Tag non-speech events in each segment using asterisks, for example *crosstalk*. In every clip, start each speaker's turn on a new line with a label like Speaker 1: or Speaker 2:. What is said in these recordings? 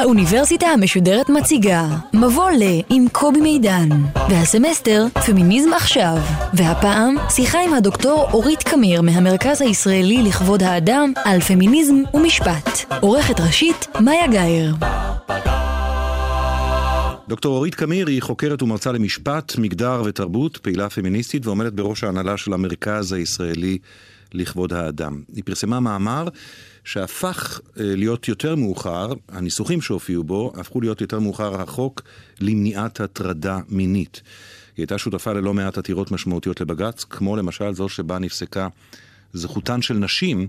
Speaker 1: האוניברסיטה המשודרת מציגה מבוא ל עם קובי מידן והסמסטר פמיניזם עכשיו. והפעם שיחה עם הדוקטור אורית קמיר מהמרכז הישראלי לכבוד האדם על פמיניזם ומשפט. עורכת ראשית מאיה גאייר.
Speaker 2: דוקטור אורית קמיר היא חוקרת ומרצה למשפט, מגדר ותרבות, פעילה פמיניסטית ועומדת בראש ההנהלה של המרכז הישראלי לכבוד האדם. היא פרסמה מאמר שהפך אה, להיות יותר מאוחר, הניסוחים שהופיעו בו הפכו להיות יותר מאוחר החוק למניעת הטרדה מינית. היא הייתה שותפה ללא מעט עתירות משמעותיות לבג"ץ, כמו למשל זו שבה נפסקה זכותן של נשים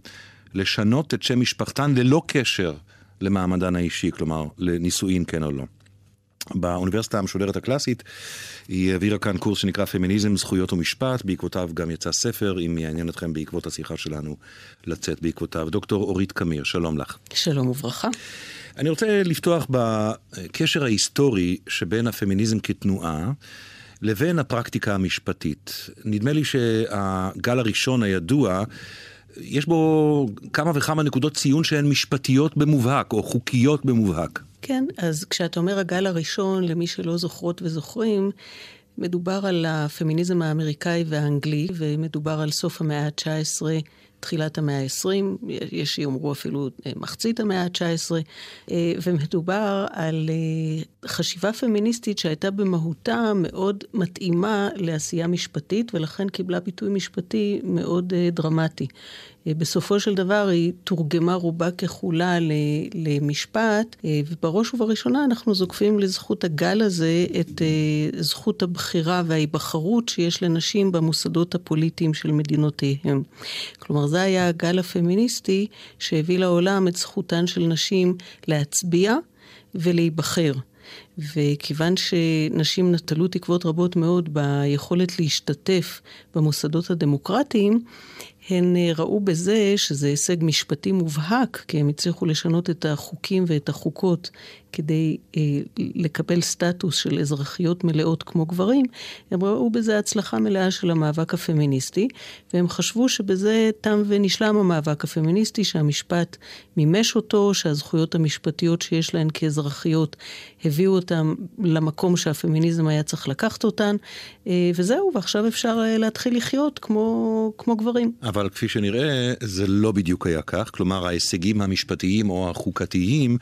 Speaker 2: לשנות את שם משפחתן ללא קשר למעמדן האישי, כלומר לנישואין כן או לא. באוניברסיטה המשודרת הקלאסית היא העבירה כאן קורס שנקרא פמיניזם, זכויות ומשפט, בעקבותיו גם יצא ספר, אם יעניין אתכם בעקבות השיחה שלנו לצאת בעקבותיו. דוקטור אורית קמיר, שלום לך.
Speaker 3: שלום וברכה.
Speaker 2: אני רוצה לפתוח בקשר ההיסטורי שבין הפמיניזם כתנועה לבין הפרקטיקה המשפטית. נדמה לי שהגל הראשון הידוע יש בו כמה וכמה נקודות ציון שהן משפטיות במובהק, או חוקיות במובהק.
Speaker 3: כן, אז כשאתה אומר הגל הראשון, למי שלא זוכרות וזוכרים, מדובר על הפמיניזם האמריקאי והאנגלי, ומדובר על סוף המאה ה-19, תחילת המאה ה-20, יש שיאמרו אפילו אה, מחצית המאה ה-19, אה, ומדובר על אה, חשיבה פמיניסטית שהייתה במהותה מאוד מתאימה לעשייה משפטית, ולכן קיבלה ביטוי משפטי מאוד דרמטי. בסופו של דבר היא תורגמה רובה ככולה למשפט, ובראש ובראשונה אנחנו זוקפים לזכות הגל הזה את זכות הבחירה וההיבחרות שיש לנשים במוסדות הפוליטיים של מדינותיהם. כלומר, זה היה הגל הפמיניסטי שהביא לעולם את זכותן של נשים להצביע ולהיבחר. וכיוון שנשים נטלו תקוות רבות מאוד ביכולת להשתתף במוסדות הדמוקרטיים, הן אה, ראו בזה שזה הישג משפטי מובהק, כי הם הצליחו לשנות את החוקים ואת החוקות כדי אה, לקבל סטטוס של אזרחיות מלאות כמו גברים, הם ראו בזה הצלחה מלאה של המאבק הפמיניסטי, והם חשבו שבזה תם ונשלם המאבק הפמיניסטי, שהמשפט מימש אותו, שהזכויות המשפטיות שיש להן כאזרחיות הביאו אותן למקום שהפמיניזם היה צריך לקחת אותן, אה, וזהו, ועכשיו אפשר אה, להתחיל לחיות כמו, כמו גברים.
Speaker 2: אבל כפי שנראה, זה לא בדיוק היה כך, כלומר ההישגים המשפטיים או החוקתיים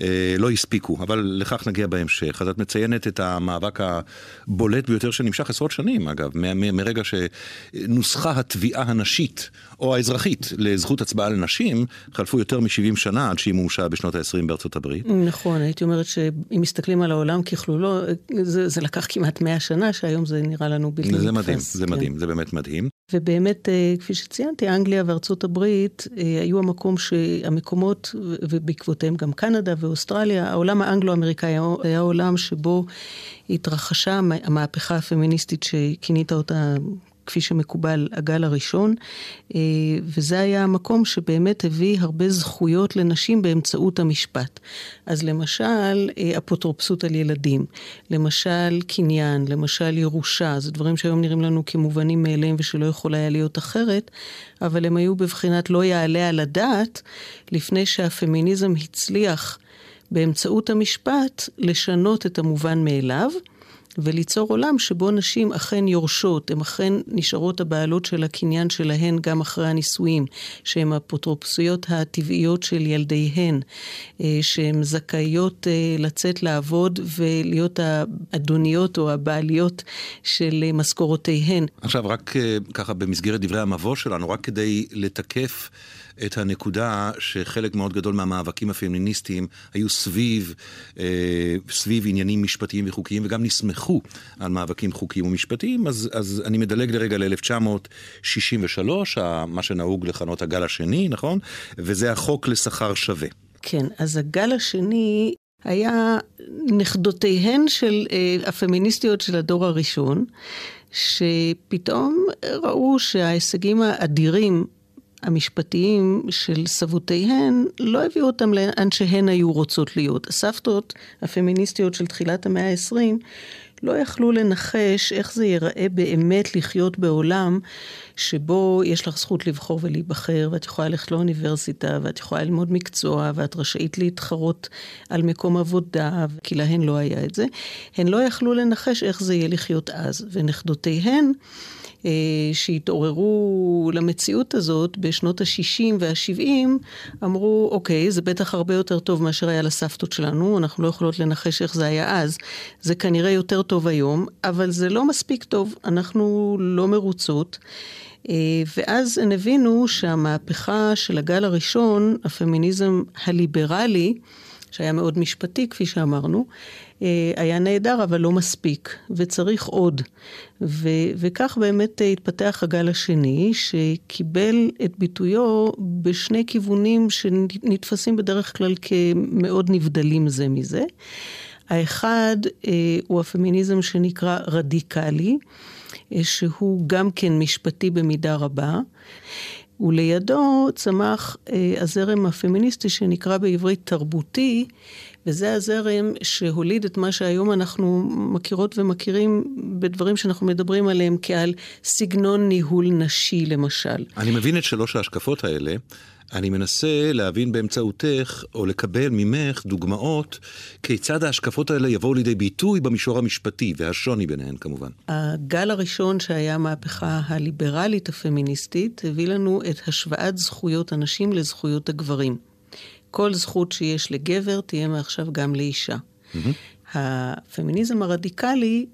Speaker 2: אה, לא הספיקו. הספיקו, אבל לכך נגיע בהמשך. אז את מציינת את המאבק הבולט ביותר שנמשך עשרות שנים, אגב, מרגע שנוסחה התביעה הנשית או האזרחית לזכות הצבעה לנשים, חלפו יותר מ-70 שנה עד שהיא מומשה בשנות ה-20 בארצות הברית.
Speaker 3: נכון, הייתי אומרת שאם מסתכלים על העולם ככלולו, זה, זה לקח כמעט 100 שנה, שהיום זה נראה לנו בלתי נתפס.
Speaker 2: זה מדהים, זה כן. מדהים, זה באמת מדהים.
Speaker 3: ובאמת, אה, כפי שציינתי, אנגליה וארצות הברית אה, היו המקום שהמקומות, ובעקבותיהם גם קנדה ואוסטרליה, העולם האנגלו-אמריקאי היה עולם שבו התרחשה המהפכה הפמיניסטית שכינית אותה כפי שמקובל, הגל הראשון, אה, וזה היה המקום שבאמת הביא הרבה זכויות לנשים באמצעות המשפט. אז למשל, אה, אפוטרופסות על ילדים, למשל קניין, למשל ירושה, זה דברים שהיום נראים לנו כמובנים מאליהם ושלא יכול היה להיות אחרת, אבל הם היו בבחינת לא יעלה על הדעת, לפני שהפמיניזם הצליח באמצעות המשפט לשנות את המובן מאליו. וליצור עולם שבו נשים אכן יורשות, הן אכן נשארות הבעלות של הקניין שלהן גם אחרי הנישואים, שהן האפוטרופסויות הטבעיות של ילדיהן, אה, שהן זכאיות אה, לצאת לעבוד ולהיות האדוניות או הבעליות של אה, משכורותיהן.
Speaker 2: עכשיו, רק ככה במסגרת דברי המבוא שלנו, רק כדי לתקף את הנקודה שחלק מאוד גדול מהמאבקים הפמיניסטיים היו סביב, סביב עניינים משפטיים וחוקיים וגם נסמכו על מאבקים חוקיים ומשפטיים, אז, אז אני מדלג לרגע ל-1963, מה שנהוג לכנות הגל השני, נכון? וזה החוק לשכר שווה.
Speaker 3: כן, אז הגל השני היה נכדותיהן של אה, הפמיניסטיות של הדור הראשון, שפתאום ראו שההישגים האדירים המשפטיים של סבותיהן לא הביאו אותם לאן שהן היו רוצות להיות. הסבתות הפמיניסטיות של תחילת המאה ה-20 לא יכלו לנחש איך זה ייראה באמת לחיות בעולם שבו יש לך זכות לבחור ולהיבחר, ואת יכולה ללכת לאוניברסיטה, ואת יכולה ללמוד מקצוע, ואת רשאית להתחרות על מקום עבודה, כי להן לא היה את זה. הן לא יכלו לנחש איך זה יהיה לחיות אז, ונכדותיהן אה, שהתעוררו למציאות הזאת בשנות ה-60 וה-70, אמרו, אוקיי, זה בטח הרבה יותר טוב מאשר היה לסבתות שלנו, אנחנו לא יכולות לנחש איך זה היה אז, זה כנראה יותר טוב היום, אבל זה לא מספיק טוב, אנחנו לא מרוצות. אה, ואז הן הבינו שהמהפכה של הגל הראשון, הפמיניזם הליברלי, שהיה מאוד משפטי, כפי שאמרנו, אה, היה נהדר, אבל לא מספיק, וצריך עוד. ו- וכך באמת התפתח הגל השני, שקיבל את ביטויו בשני כיוונים שנתפסים בדרך כלל כמאוד נבדלים זה מזה. האחד אה, הוא הפמיניזם שנקרא רדיקלי, אה, שהוא גם כן משפטי במידה רבה. ולידו צמח אה, הזרם הפמיניסטי שנקרא בעברית תרבותי, וזה הזרם שהוליד את מה שהיום אנחנו מכירות ומכירים בדברים שאנחנו מדברים עליהם כעל סגנון ניהול נשי למשל.
Speaker 2: אני מבין את שלוש ההשקפות האלה. אני מנסה להבין באמצעותך, או לקבל ממך דוגמאות, כיצד ההשקפות האלה יבואו לידי ביטוי במישור המשפטי, והשוני ביניהן כמובן.
Speaker 3: הגל הראשון שהיה המהפכה הליברלית הפמיניסטית, הביא לנו את השוואת זכויות הנשים לזכויות הגברים. כל זכות שיש לגבר תהיה מעכשיו גם לאישה. Mm-hmm. הפמיניזם הרדיקלי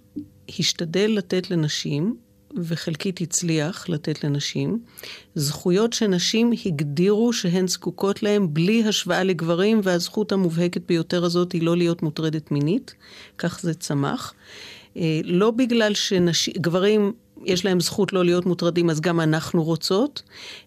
Speaker 3: השתדל לתת לנשים וחלקית הצליח לתת לנשים, זכויות שנשים הגדירו שהן זקוקות להן בלי השוואה לגברים, והזכות המובהקת ביותר הזאת היא לא להיות מוטרדת מינית, כך זה צמח. אה, לא בגלל שגברים יש להם זכות לא להיות מוטרדים, אז גם אנחנו רוצות,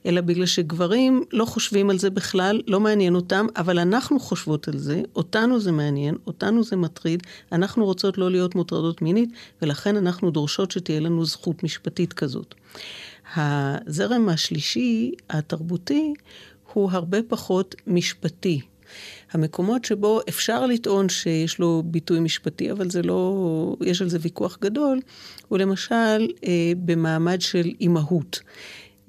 Speaker 3: אלא בגלל שגברים לא חושבים על זה בכלל, לא מעניין אותם, אבל אנחנו חושבות על זה, אותנו זה מעניין, אותנו זה מטריד, אנחנו רוצות לא להיות מוטרדות מינית, ולכן אנחנו דורשות שתהיה לנו זכות משפטית כזאת. הזרם השלישי, התרבותי, הוא הרבה פחות משפטי. המקומות שבו אפשר לטעון שיש לו ביטוי משפטי, אבל זה לא, יש על זה ויכוח גדול, הוא למשל אה, במעמד של אימהות.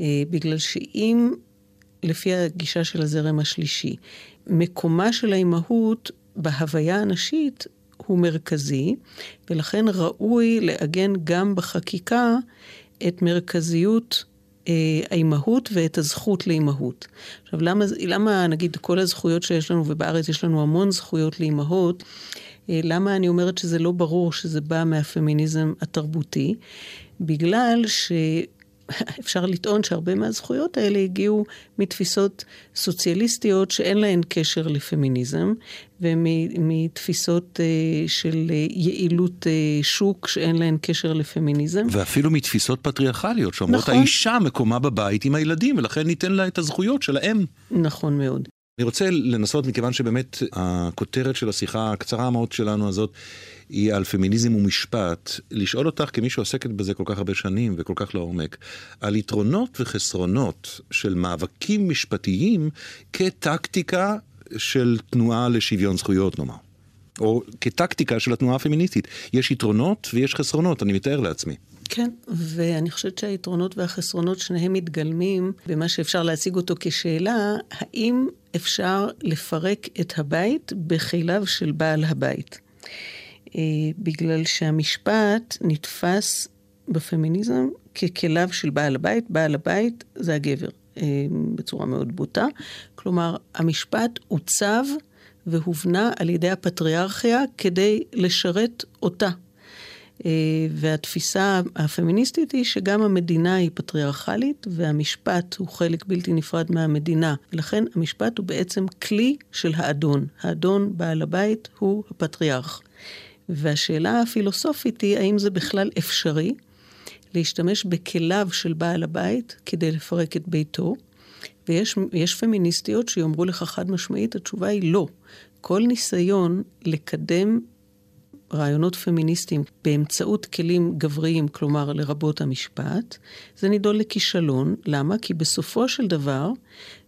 Speaker 3: אה, בגלל שאם, לפי הגישה של הזרם השלישי, מקומה של האימהות בהוויה הנשית הוא מרכזי, ולכן ראוי לעגן גם בחקיקה את מרכזיות האימהות ואת הזכות לאימהות. עכשיו, למה, למה נגיד כל הזכויות שיש לנו, ובארץ יש לנו המון זכויות לאימהות, אה, למה אני אומרת שזה לא ברור שזה בא מהפמיניזם התרבותי? בגלל ש... אפשר לטעון שהרבה מהזכויות האלה הגיעו מתפיסות סוציאליסטיות שאין להן קשר לפמיניזם, ומתפיסות אה, של יעילות אה, שוק שאין להן קשר לפמיניזם.
Speaker 2: ואפילו מתפיסות פטריארכליות שאומרות נכון. האישה מקומה בבית עם הילדים, ולכן ניתן לה את הזכויות של האם.
Speaker 3: נכון מאוד.
Speaker 2: אני רוצה לנסות, מכיוון שבאמת הכותרת של השיחה הקצרה מאוד שלנו הזאת היא על פמיניזם ומשפט, לשאול אותך כמי שעוסקת בזה כל כך הרבה שנים וכל כך לעומק, על יתרונות וחסרונות של מאבקים משפטיים כטקטיקה של תנועה לשוויון זכויות נאמר. או כטקטיקה של התנועה הפמיניסטית. יש יתרונות ויש חסרונות, אני מתאר לעצמי.
Speaker 3: כן, ואני חושבת שהיתרונות והחסרונות שניהם מתגלמים במה שאפשר להציג אותו כשאלה, האם אפשר לפרק את הבית בכליו של בעל הבית? אה, בגלל שהמשפט נתפס בפמיניזם ככליו של בעל הבית, בעל הבית זה הגבר, אה, בצורה מאוד בוטה. כלומר, המשפט עוצב והובנה על ידי הפטריארכיה כדי לשרת אותה. אה, והתפיסה הפמיניסטית היא שגם המדינה היא פטריארכלית והמשפט הוא חלק בלתי נפרד מהמדינה. ולכן המשפט הוא בעצם כלי של האדון. האדון, בעל הבית, הוא הפטריארך. והשאלה הפילוסופית היא האם זה בכלל אפשרי להשתמש בכליו של בעל הבית כדי לפרק את ביתו. ויש פמיניסטיות שיאמרו לך חד משמעית, התשובה היא לא. כל ניסיון לקדם רעיונות פמיניסטיים באמצעות כלים גבריים, כלומר לרבות המשפט, זה נידון לכישלון. למה? כי בסופו של דבר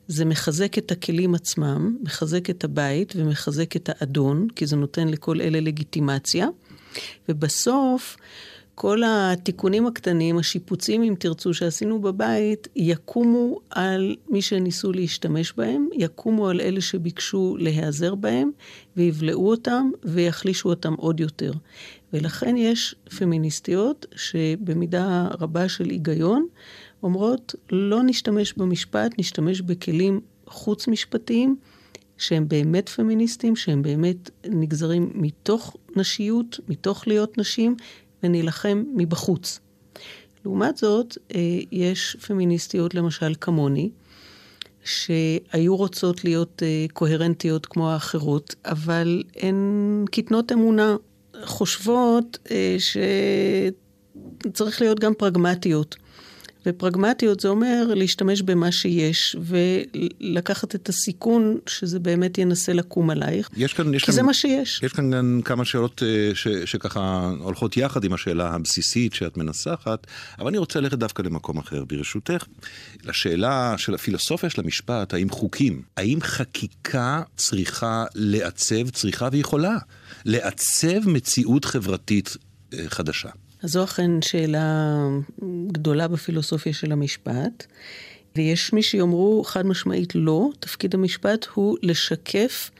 Speaker 3: זה מחזק את הכלים עצמם, מחזק את הבית ומחזק את האדון, כי זה נותן לכל אלה לגיטימציה. ובסוף, כל התיקונים הקטנים, השיפוצים, אם תרצו, שעשינו בבית, יקומו על מי שניסו להשתמש בהם, יקומו על אלה שביקשו להיעזר בהם, ויבלעו אותם ויחלישו אותם עוד יותר. ולכן יש פמיניסטיות שבמידה רבה של היגיון אומרות, לא נשתמש במשפט, נשתמש בכלים חוץ-משפטיים. שהם באמת פמיניסטים, שהם באמת נגזרים מתוך נשיות, מתוך להיות נשים, ונילחם מבחוץ. לעומת זאת, אה, יש פמיניסטיות, למשל כמוני, שהיו רוצות להיות אה, קוהרנטיות כמו האחרות, אבל הן קטנות אמונה, חושבות אה, שצריך להיות גם פרגמטיות. ופרגמטיות זה אומר להשתמש במה שיש, ולקחת את הסיכון שזה באמת ינסה לקום עלייך, יש כאן, יש כי כאן, זה מה שיש.
Speaker 2: יש כאן גם כמה שאלות אה, ש, שככה הולכות יחד עם השאלה הבסיסית שאת מנסחת, אבל אני רוצה ללכת דווקא למקום אחר, ברשותך. לשאלה של הפילוסופיה של המשפט, האם חוקים, האם חקיקה צריכה לעצב, צריכה ויכולה לעצב מציאות חברתית אה, חדשה?
Speaker 3: אז זו אכן שאלה גדולה בפילוסופיה של המשפט, ויש מי שיאמרו חד משמעית לא, תפקיד המשפט הוא לשקף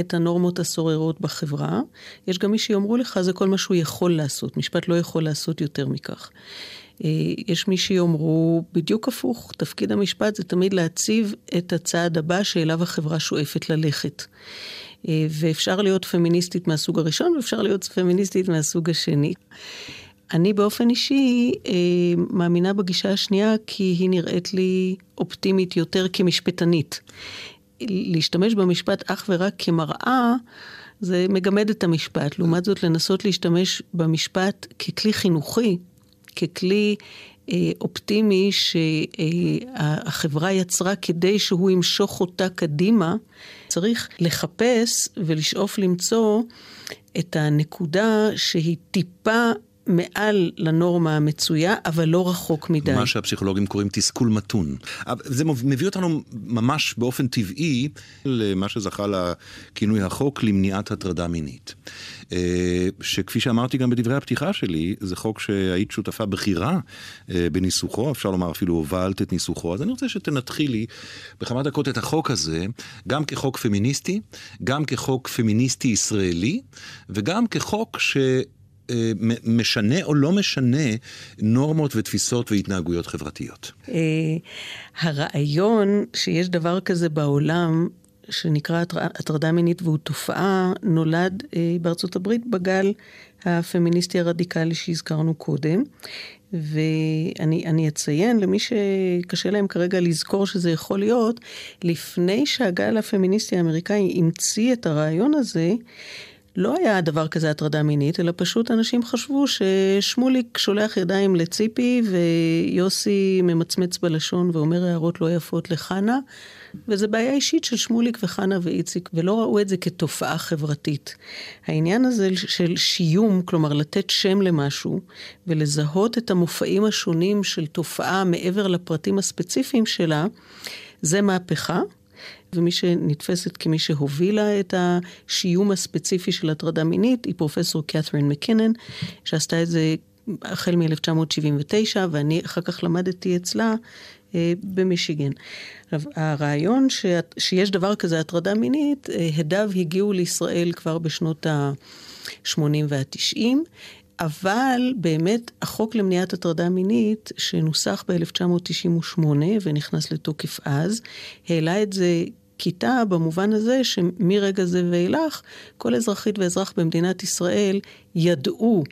Speaker 3: את הנורמות השוררות בחברה. יש גם מי שיאמרו לך, זה כל מה שהוא יכול לעשות, משפט לא יכול לעשות יותר מכך. אה, יש מי שיאמרו בדיוק הפוך, תפקיד המשפט זה תמיד להציב את הצעד הבא שאליו החברה שואפת ללכת. אה, ואפשר להיות פמיניסטית מהסוג הראשון ואפשר להיות פמיניסטית מהסוג השני. אני באופן אישי אה, מאמינה בגישה השנייה כי היא נראית לי אופטימית יותר כמשפטנית. להשתמש במשפט אך ורק כמראה, זה מגמד את המשפט. לעומת זאת, לנסות להשתמש במשפט ככלי חינוכי, ככלי אה, אופטימי שהחברה יצרה כדי שהוא ימשוך אותה קדימה, צריך לחפש ולשאוף למצוא את הנקודה שהיא טיפה מעל לנורמה המצויה, אבל לא רחוק מדי.
Speaker 2: מה שהפסיכולוגים קוראים תסכול מתון. זה מביא אותנו ממש באופן טבעי למה שזכה לכינוי החוק למניעת הטרדה מינית. אה, שכפי שאמרתי גם בדברי הפתיחה שלי, זה חוק שהיית שותפה בכירה אה, בניסוחו, אפשר לומר אפילו הובלת את ניסוחו, אז אני רוצה שתנתחי לי בכמה דקות את החוק הזה, גם כחוק פמיניסטי, גם כחוק פמיניסטי ישראלי, וגם כחוק ש... אה, משנה או לא משנה נורמות ותפיסות והתנהגויות חברתיות? אה,
Speaker 3: הרעיון שיש דבר כזה בעולם שנקרא הטרדה מינית והוא תופעה, נולד אה, בארצות הברית בגל הפמיניסטי הרדיקלי שהזכרנו קודם. ואני אציין למי שקשה להם כרגע לזכור שזה יכול להיות, לפני שהגל הפמיניסטי האמריקאי המציא את הרעיון הזה, לא היה דבר כזה הטרדה מינית, אלא פשוט אנשים חשבו ששמוליק שולח ידיים לציפי ויוסי ממצמץ בלשון ואומר הערות לא יפות לחנה, וזה בעיה אישית של שמוליק וחנה ואיציק, ולא ראו את זה כתופעה חברתית. העניין הזה של שיום, כלומר לתת שם למשהו, ולזהות את המופעים השונים של תופעה מעבר לפרטים הספציפיים שלה, זה מהפכה. ומי שנתפסת כמי שהובילה את השיום הספציפי של הטרדה מינית היא פרופסור קת'רין מקינן, שעשתה את זה החל מ-1979, ואני אחר כך למדתי אצלה אה, במישיגן. עכשיו, הרעיון ש... שיש דבר כזה, הטרדה מינית, אה, הדיו הגיעו לישראל כבר בשנות ה-80 וה-90. אבל באמת החוק למניעת הטרדה מינית, שנוסח ב-1998 ונכנס לתוקף אז, העלה את זה כיתה במובן הזה שמרגע זה ואילך, כל אזרחית ואזרח במדינת ישראל ידעו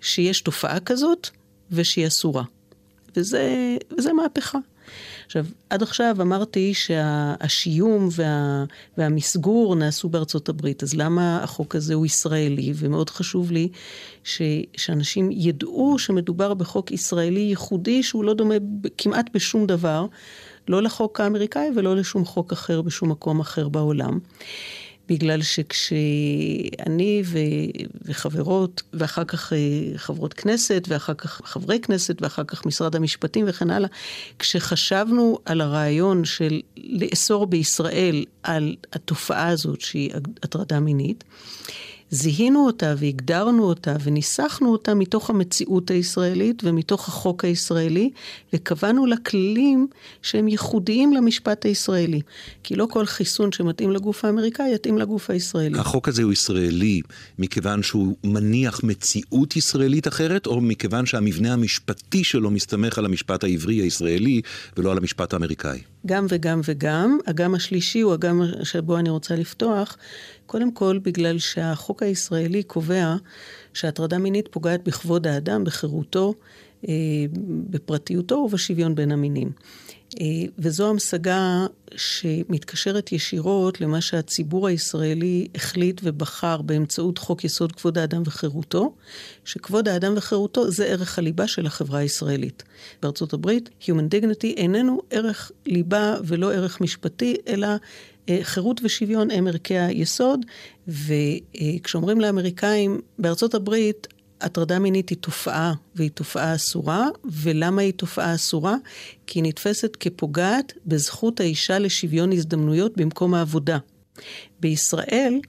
Speaker 3: שיש תופעה כזאת ושהיא אסורה. וזה, וזה מהפכה. עכשיו, עד עכשיו אמרתי שהשיום וה, והמסגור נעשו בארצות הברית, אז למה החוק הזה הוא ישראלי? ומאוד חשוב לי ש, שאנשים ידעו שמדובר בחוק ישראלי ייחודי שהוא לא דומה כמעט בשום דבר, לא לחוק האמריקאי ולא לשום חוק אחר בשום מקום אחר בעולם. בגלל שכשאני ו... וחברות, ואחר כך אה, חברות כנסת, ואחר כך חברי כנסת, ואחר כך משרד המשפטים וכן הלאה, כשחשבנו על הרעיון של לאסור בישראל על התופעה הזאת שהיא הטרדה מינית, זיהינו אותה והגדרנו אותה וניסחנו אותה מתוך המציאות הישראלית ומתוך החוק הישראלי, וקבענו לה כללים שהם ייחודיים למשפט הישראלי. כי לא כל חיסון שמתאים לגוף האמריקאי יתאים לגוף הישראלי.
Speaker 2: החוק הזה הוא ישראלי מכיוון שהוא מניח מציאות ישראלית אחרת, או מכיוון שהמבנה המשפטי שלו מסתמך על המשפט העברי הישראלי ולא על המשפט האמריקאי?
Speaker 3: גם וגם וגם. הגם השלישי הוא הגם שבו אני רוצה לפתוח. קודם כל, בגלל שהחוק הישראלי קובע שהטרדה מינית פוגעת בכבוד האדם, בחירותו, אה, בפרטיותו ובשוויון בין המינים. אה, וזו המשגה שמתקשרת ישירות למה שהציבור הישראלי החליט ובחר באמצעות חוק יסוד כבוד האדם וחירותו, שכבוד האדם וחירותו זה ערך הליבה של החברה הישראלית. בארצות הברית, Human Dignity איננו ערך ליבה ולא ערך משפטי, אלא אה, חירות ושוויון הם ערכי היסוד, וכשאומרים לאמריקאים, בארצות הברית הטרדה מינית היא תופעה, והיא תופעה אסורה, ולמה היא תופעה אסורה? כי היא נתפסת כפוגעת בזכות האישה לשוויון הזדמנויות במקום העבודה. בישראל,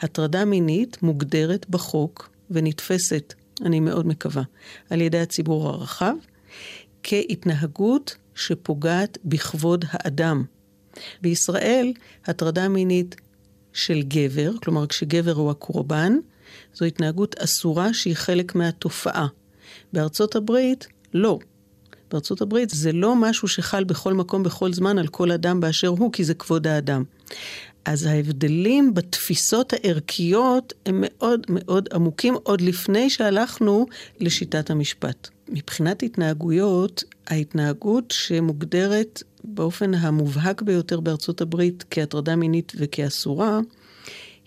Speaker 3: הטרדה מינית מוגדרת בחוק ונתפסת, אני מאוד מקווה, על ידי הציבור הרחב, כהתנהגות שפוגעת בכבוד האדם. בישראל, הטרדה מינית של גבר, כלומר כשגבר הוא הקורבן, זו התנהגות אסורה שהיא חלק מהתופעה. בארצות הברית, לא. בארצות הברית זה לא משהו שחל בכל מקום, בכל זמן, על כל אדם באשר הוא, כי זה כבוד האדם. אז ההבדלים בתפיסות הערכיות הם מאוד מאוד עמוקים, עוד לפני שהלכנו לשיטת המשפט. מבחינת התנהגויות, ההתנהגות שמוגדרת באופן המובהק ביותר בארצות הברית כהטרדה מינית וכאסורה,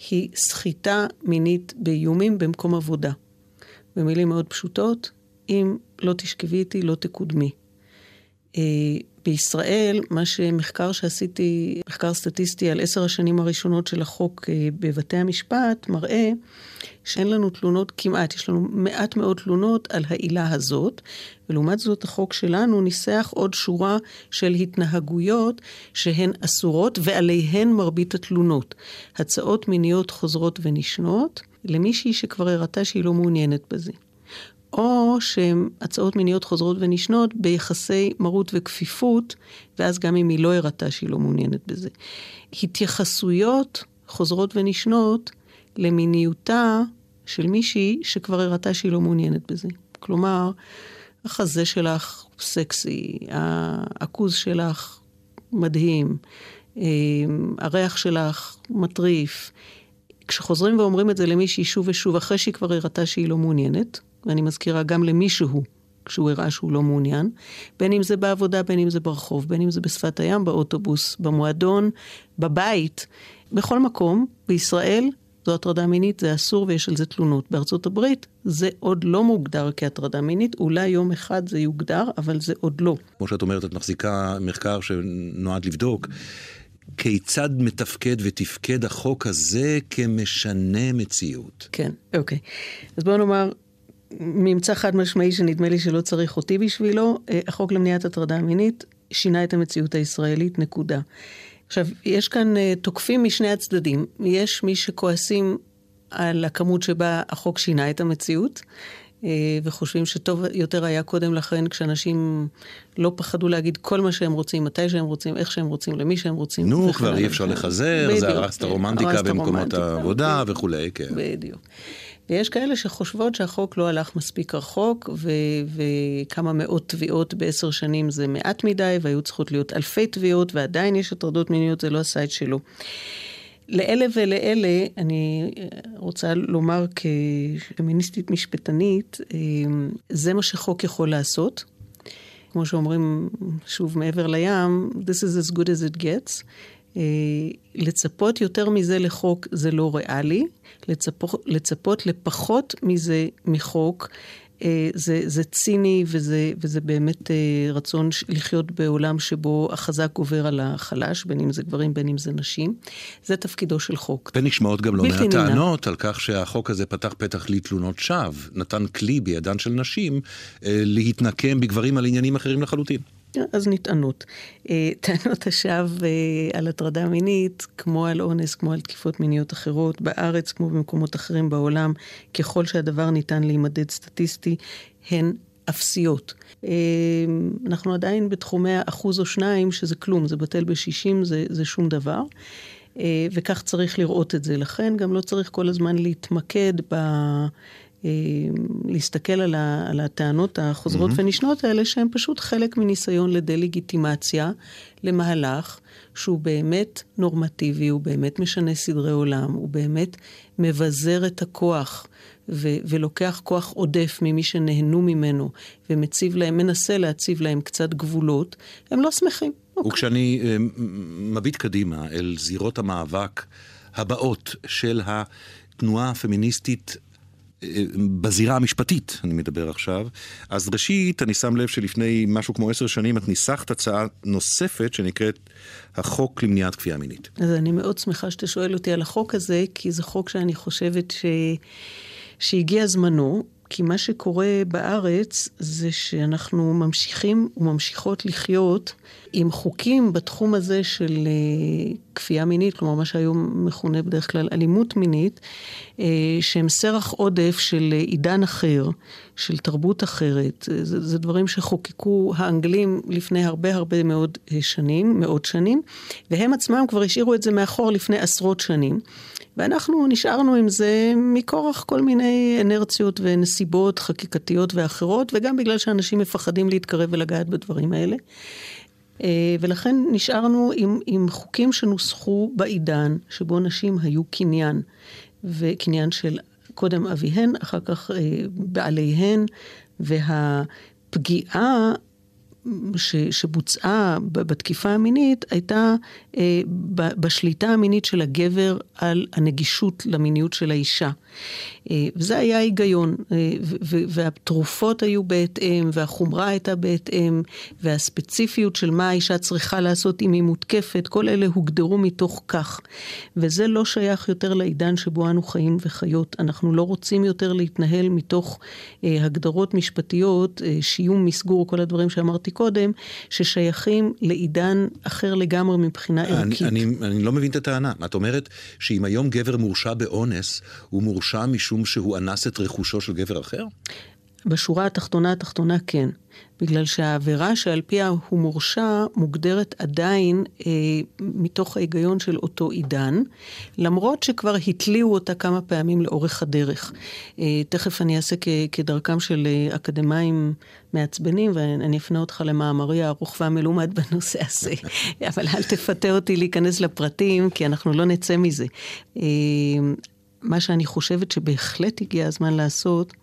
Speaker 3: היא סחיטה מינית באיומים במקום עבודה. במילים מאוד פשוטות, אם לא תשכבי איתי, לא תקודמי. אה, בישראל, מה שמחקר שעשיתי, מחקר סטטיסטי על עשר השנים הראשונות של החוק אה, בבתי המשפט, מראה שאין לנו תלונות כמעט, יש לנו מעט מאוד תלונות על העילה הזאת, ולעומת זאת החוק שלנו ניסח עוד שורה של התנהגויות שהן אסורות, ועליהן מרבית התלונות. הצעות מיניות חוזרות ונשנות למישהי שכבר הראתה שהיא לא מעוניינת בזה. או שהן הצעות מיניות חוזרות ונשנות ביחסי מרות וכפיפות, ואז גם אם היא לא הראתה שהיא לא מעוניינת בזה. התייחסויות חוזרות ונשנות למיניותה של מישהי שכבר הראתה שהיא לא מעוניינת בזה. כלומר, החזה שלך סקסי, הכוז שלך מדהים, אמ, הריח שלך מטריף. כשחוזרים ואומרים את זה למישהי שוב ושוב, אחרי שהיא כבר הראתה שהיא לא מעוניינת, ואני מזכירה גם למישהו, כשהוא הראה שהוא לא מעוניין, בין אם זה בעבודה, בין אם זה ברחוב, בין אם זה בשפת הים, באוטובוס, במועדון, בבית, בכל מקום, בישראל, זו הטרדה מינית, זה אסור ויש על זה תלונות. בארצות הברית זה עוד לא מוגדר כהטרדה מינית, אולי יום אחד זה יוגדר, אבל זה עוד לא.
Speaker 2: כמו שאת אומרת, את מחזיקה מחקר שנועד לבדוק. כיצד מתפקד ותפקד החוק הזה כמשנה מציאות?
Speaker 3: כן, אוקיי. אז בואו נאמר, ממצא חד משמעי שנדמה לי שלא צריך אותי בשבילו, אה, החוק למניעת הטרדה מינית שינה את המציאות הישראלית, נקודה. עכשיו, יש כאן uh, תוקפים משני הצדדים. יש מי שכועסים על הכמות שבה החוק שינה את המציאות, uh, וחושבים שטוב יותר היה קודם לכן, כשאנשים לא פחדו להגיד כל מה שהם רוצים, מתי שהם רוצים, איך שהם רוצים, למי שהם רוצים.
Speaker 2: נו, כבר אי אפשר לחזר, זה הרס את הרומנטיקה במקומות העבודה וכולי, כן.
Speaker 3: בדיוק. ויש כאלה שחושבות שהחוק לא הלך מספיק רחוק, ו- וכמה מאות תביעות בעשר שנים זה מעט מדי, והיו צריכות להיות אלפי תביעות, ועדיין יש הטרדות מיניות, זה לא עשה את שלו. לאלה ולאלה, אני רוצה לומר כפמיניסטית משפטנית, זה מה שחוק יכול לעשות. כמו שאומרים, שוב, מעבר לים, this is as good as it gets. אה, לצפות יותר מזה לחוק זה לא ריאלי, לצפות, לצפות לפחות מזה מחוק אה, זה, זה ציני וזה, וזה באמת אה, רצון לחיות בעולם שבו החזק גובר על החלש, בין אם זה גברים, בין אם זה נשים. זה תפקידו של חוק.
Speaker 2: ונשמעות גם לא מעט טענות על כך שהחוק הזה פתח פתח לתלונות שווא, נתן כלי בידן של נשים להתנקם בגברים על עניינים אחרים לחלוטין.
Speaker 3: אז נטענות. אה, טענות השווא אה, על הטרדה מינית, כמו על אונס, כמו על תקיפות מיניות אחרות, בארץ כמו במקומות אחרים בעולם, ככל שהדבר ניתן להימדד סטטיסטי, הן אפסיות. אה, אנחנו עדיין בתחומי האחוז או שניים, שזה כלום, זה בטל בשישים, זה, זה שום דבר. וכך צריך לראות את זה. לכן גם לא צריך כל הזמן להתמקד ב... אה, להסתכל על, ה, על הטענות החוזרות mm-hmm. ונשנות האלה, שהן פשוט חלק מניסיון לדה-לגיטימציה, למהלך שהוא באמת נורמטיבי, הוא באמת משנה סדרי עולם, הוא באמת מבזר את הכוח ו- ולוקח כוח עודף ממי שנהנו ממנו ומציב להם, מנסה להציב להם קצת גבולות, הם לא שמחים.
Speaker 2: אוקיי. וכשאני uh, מביט קדימה אל זירות המאבק הבאות של התנועה הפמיניסטית בזירה המשפטית, אני מדבר עכשיו. אז ראשית, אני שם לב שלפני משהו כמו עשר שנים את ניסחת הצעה נוספת שנקראת החוק למניעת כפייה מינית.
Speaker 3: אז אני מאוד שמחה שאתה שואל אותי על החוק הזה, כי זה חוק שאני חושבת ש... שהגיע זמנו. כי מה שקורה בארץ זה שאנחנו ממשיכים וממשיכות לחיות עם חוקים בתחום הזה של uh, כפייה מינית, כלומר מה שהיום מכונה בדרך כלל אלימות מינית, uh, שהם סרח עודף של uh, עידן אחר, של תרבות אחרת. זה, זה דברים שחוקקו האנגלים לפני הרבה הרבה מאוד שנים, מאות שנים, והם עצמם כבר השאירו את זה מאחור לפני עשרות שנים. ואנחנו נשארנו עם זה מכורח כל מיני אנרציות ונסיבות חקיקתיות ואחרות, וגם בגלל שאנשים מפחדים להתקרב ולגעת בדברים האלה. אה, ולכן נשארנו עם, עם חוקים שנוסחו בעידן שבו נשים היו קניין, וקניין של קודם אביהן, אחר כך אה, בעליהן, והפגיעה ש, שבוצעה בתקיפה המינית הייתה אה, בשליטה המינית של הגבר על הנגישות למיניות של האישה. אה, וזה היה ההיגיון, אה, והתרופות היו בהתאם, והחומרה הייתה בהתאם, והספציפיות של מה האישה צריכה לעשות אם היא מותקפת, כל אלה הוגדרו מתוך כך. וזה לא שייך יותר לעידן שבו אנו חיים וחיות. אנחנו לא רוצים יותר להתנהל מתוך הגדרות משפטיות, שיום, מסגור, כל הדברים שאמרתי קודם, ששייכים לעידן אחר לגמרי מבחינה ערכית.
Speaker 2: אני, אני, אני לא מבין את הטענה. את אומרת שאם היום גבר מורשע באונס, הוא מורשע משום שהוא אנס את רכושו של גבר אחר?
Speaker 3: בשורה התחתונה התחתונה כן. בגלל שהעבירה שעל פיה הוא מורשע מוגדרת עדיין אה, מתוך ההיגיון של אותו עידן, למרות שכבר התליעו אותה כמה פעמים לאורך הדרך. אה, תכף אני אעשה כ- כדרכם של אה, אקדמאים מעצבנים, ואני אפנה אותך למאמרי הארוך והמלומד בנושא הזה, *laughs* אבל אל תפתה אותי להיכנס לפרטים, כי אנחנו לא נצא מזה. אה, מה שאני חושבת שבהחלט הגיע הזמן לעשות,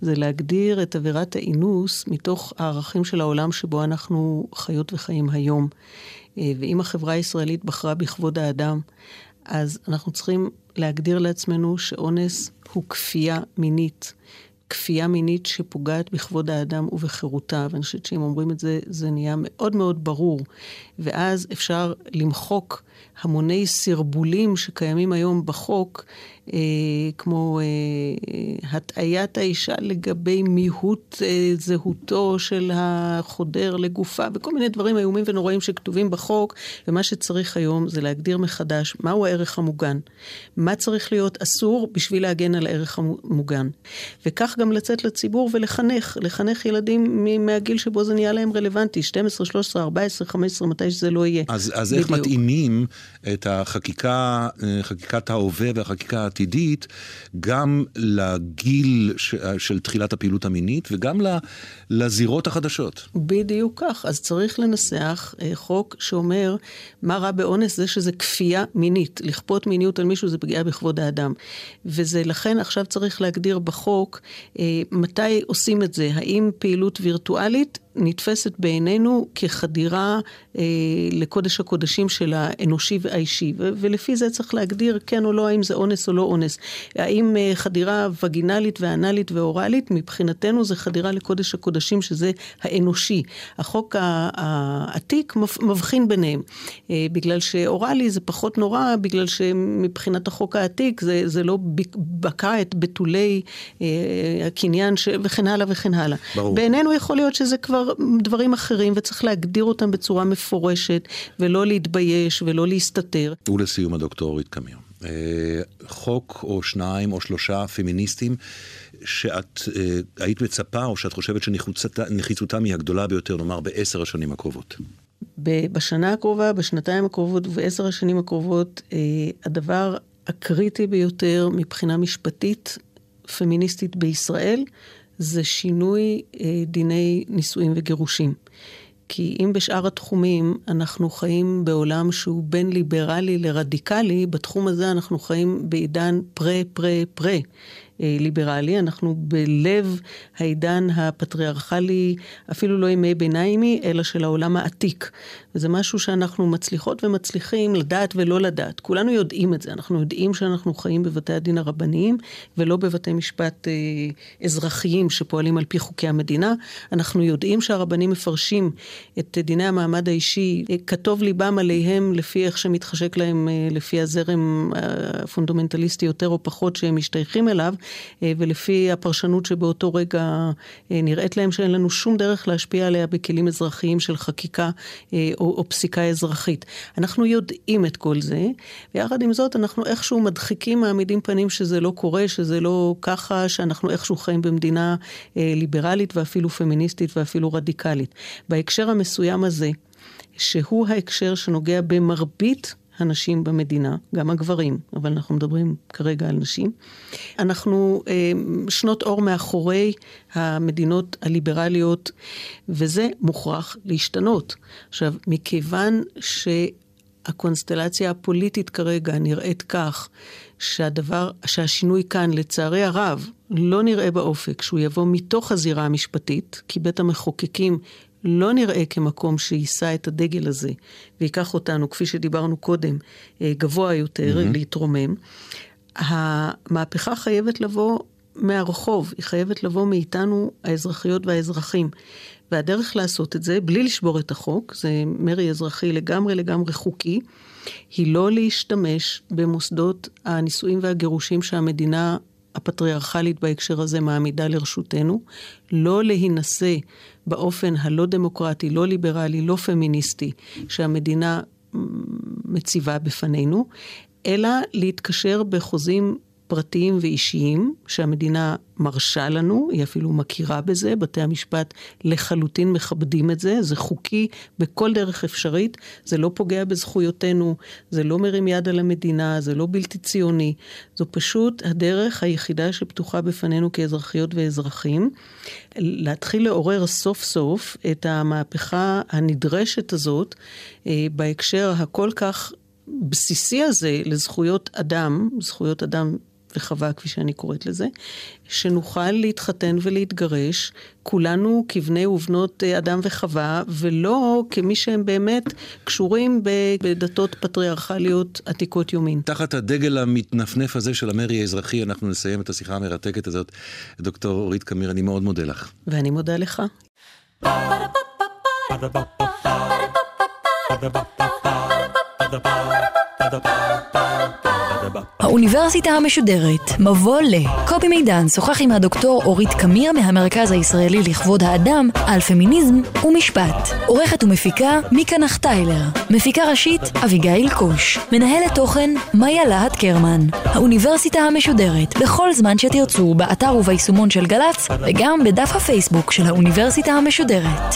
Speaker 3: זה להגדיר את עבירת האינוס מתוך הערכים של העולם שבו אנחנו חיות וחיים היום. אה, ואם החברה הישראלית בחרה בכבוד האדם, אז אנחנו צריכים להגדיר לעצמנו שאונס הוא כפייה מינית. כפייה מינית שפוגעת בכבוד האדם ובחירותה, ואני חושבת שאם אומרים את זה, זה נהיה מאוד מאוד ברור. ואז אפשר למחוק המוני סרבולים שקיימים היום בחוק, אה, כמו אה, הטעיית האישה לגבי מיהות אה, זהותו של החודר לגופה, וכל מיני דברים איומים ונוראים שכתובים בחוק, ומה שצריך היום זה להגדיר מחדש מהו הערך המוגן, מה צריך להיות אסור בשביל להגן על הערך המוגן. וכך גם לצאת לציבור ולחנך, לחנך ילדים מהגיל שבו זה נהיה להם רלוונטי, 12, 13, 14, 15, מתי שזה לא יהיה.
Speaker 2: אז, אז איך מתאימים את החקיקה, אה, חקיקת ההווה והחקיקה העתידית, גם לגיל ש, של תחילת הפעילות המינית וגם לזירות החדשות?
Speaker 3: בדיוק כך. אז צריך לנסח אה, חוק שאומר, מה רע באונס זה שזה כפייה מינית. לכפות מיניות על מישהו זה פגיעה בכבוד האדם. וזה לכן עכשיו צריך להגדיר בחוק אה, מתי עושים את זה. האם פעילות וירטואלית נתפסת בעינינו כחדירה אה, לקודש הקודשים של האנושי והאישי, ו- ולפי זה צריך להגדיר כן או לא, האם זה אונס או לא אונס. האם אה, חדירה וגינלית ואנלית ואוראלית, מבחינתנו זה חדירה לקודש הקודשים שזה האנושי. החוק העתיק מבחין ביניהם, אה, בגלל שאוראלי זה פחות נורא, בגלל שמבחינת החוק העתיק זה, זה לא בקע את בתולי אה, הקניין ש... וכן הלאה וכן הלאה. ברור. בעינינו יכול להיות שזה כבר דברים אחרים וצריך להגדיר אותם בצורה מפורשת ולא להתבייש ולא להסתתר.
Speaker 2: ולסיום הדוקטור אורית קמיר. אה, חוק או שניים או שלושה פמיניסטים שאת אה, היית מצפה או שאת חושבת שנחיצותם היא הגדולה ביותר, נאמר, בעשר השנים הקרובות?
Speaker 3: בשנה הקרובה, בשנתיים הקרובות ובעשר השנים הקרובות, אה, הדבר הקריטי ביותר מבחינה משפטית פמיניסטית בישראל זה שינוי דיני נישואים וגירושים. כי אם בשאר התחומים אנחנו חיים בעולם שהוא בין ליברלי לרדיקלי, בתחום הזה אנחנו חיים בעידן פרה-פרה-פרה. אה, ליברלי, אנחנו בלב העידן הפטריארכלי, אפילו לא ימי ביניימי, אלא של העולם העתיק. וזה משהו שאנחנו מצליחות ומצליחים לדעת ולא לדעת. כולנו יודעים את זה, אנחנו יודעים שאנחנו חיים בבתי הדין הרבניים ולא בבתי משפט אה, אזרחיים שפועלים על פי חוקי המדינה. אנחנו יודעים שהרבנים מפרשים את דיני המעמד האישי אה, כטוב ליבם עליהם לפי איך שמתחשק להם, אה, לפי הזרם הפונדמנטליסטי יותר או פחות שהם משתייכים אליו, אה, ולפי הפרשנות שבאותו רגע אה, נראית להם שאין לנו שום דרך להשפיע עליה בכלים אזרחיים של חקיקה אה, או, או פסיקה אזרחית. אנחנו יודעים את כל זה, ויחד עם זאת אנחנו איכשהו מדחיקים, מעמידים פנים שזה לא קורה, שזה לא ככה, שאנחנו איכשהו חיים במדינה ליברלית ואפילו פמיניסטית ואפילו רדיקלית. בהקשר המסוים הזה, שהוא ההקשר שנוגע במרבית הנשים במדינה, גם הגברים, אבל אנחנו מדברים כרגע על נשים. אנחנו אה, שנות אור מאחורי המדינות הליברליות, וזה מוכרח להשתנות. עכשיו, מכיוון שהקונסטלציה הפוליטית כרגע נראית כך, שהדבר, שהשינוי כאן, לצערי הרב, לא נראה באופק שהוא יבוא מתוך הזירה המשפטית, כי בית המחוקקים לא נראה כמקום שיישא את הדגל הזה ויקח אותנו, כפי שדיברנו קודם, אה, גבוה יותר, mm-hmm. להתרומם. המהפכה חייבת לבוא מהרחוב, היא חייבת לבוא מאיתנו, האזרחיות והאזרחים. והדרך לעשות את זה, בלי לשבור את החוק, זה מרי אזרחי לגמרי לגמרי חוקי, היא לא להשתמש במוסדות הנישואים והגירושים שהמדינה הפטריארכלית בהקשר הזה מעמידה לרשותנו, לא להינשא באופן הלא דמוקרטי, לא ליברלי, לא פמיניסטי שהמדינה מציבה בפנינו, אלא להתקשר בחוזים פרטיים ואישיים שהמדינה מרשה לנו, היא אפילו מכירה בזה, בתי המשפט לחלוטין מכבדים את זה, זה חוקי בכל דרך אפשרית, זה לא פוגע בזכויותינו, זה לא מרים יד על המדינה, זה לא בלתי ציוני, זו פשוט הדרך היחידה שפתוחה בפנינו כאזרחיות ואזרחים, להתחיל לעורר סוף סוף את המהפכה הנדרשת הזאת אה, בהקשר הכל כך בסיסי הזה לזכויות אדם, זכויות אדם וחווה, כפי שאני קוראת לזה, שנוכל להתחתן ולהתגרש, כולנו כבני ובנות אה, אדם וחווה, ולא כמי שהם באמת קשורים בדתות פטריארכליות עתיקות יומין.
Speaker 2: תחת הדגל המתנפנף הזה של המרי האזרחי, אנחנו נסיים את השיחה המרתקת הזאת. דוקטור אורית קמיר, אני מאוד מודה לך.
Speaker 3: ואני מודה לך.
Speaker 1: Ba-da-ba-ba-ba האוניברסיטה המשודרת, מבוא ל. קובי מידן שוחח עם הדוקטור אורית קמיר מהמרכז הישראלי לכבוד האדם על פמיניזם ומשפט. עורכת ומפיקה מיקה נחטיילר. מפיקה ראשית אביגיל קוש. מנהלת תוכן מאיה להט קרמן. האוניברסיטה המשודרת, בכל זמן שתרצו, באתר וביישומון של גל"צ, וגם בדף הפייסבוק של האוניברסיטה המשודרת.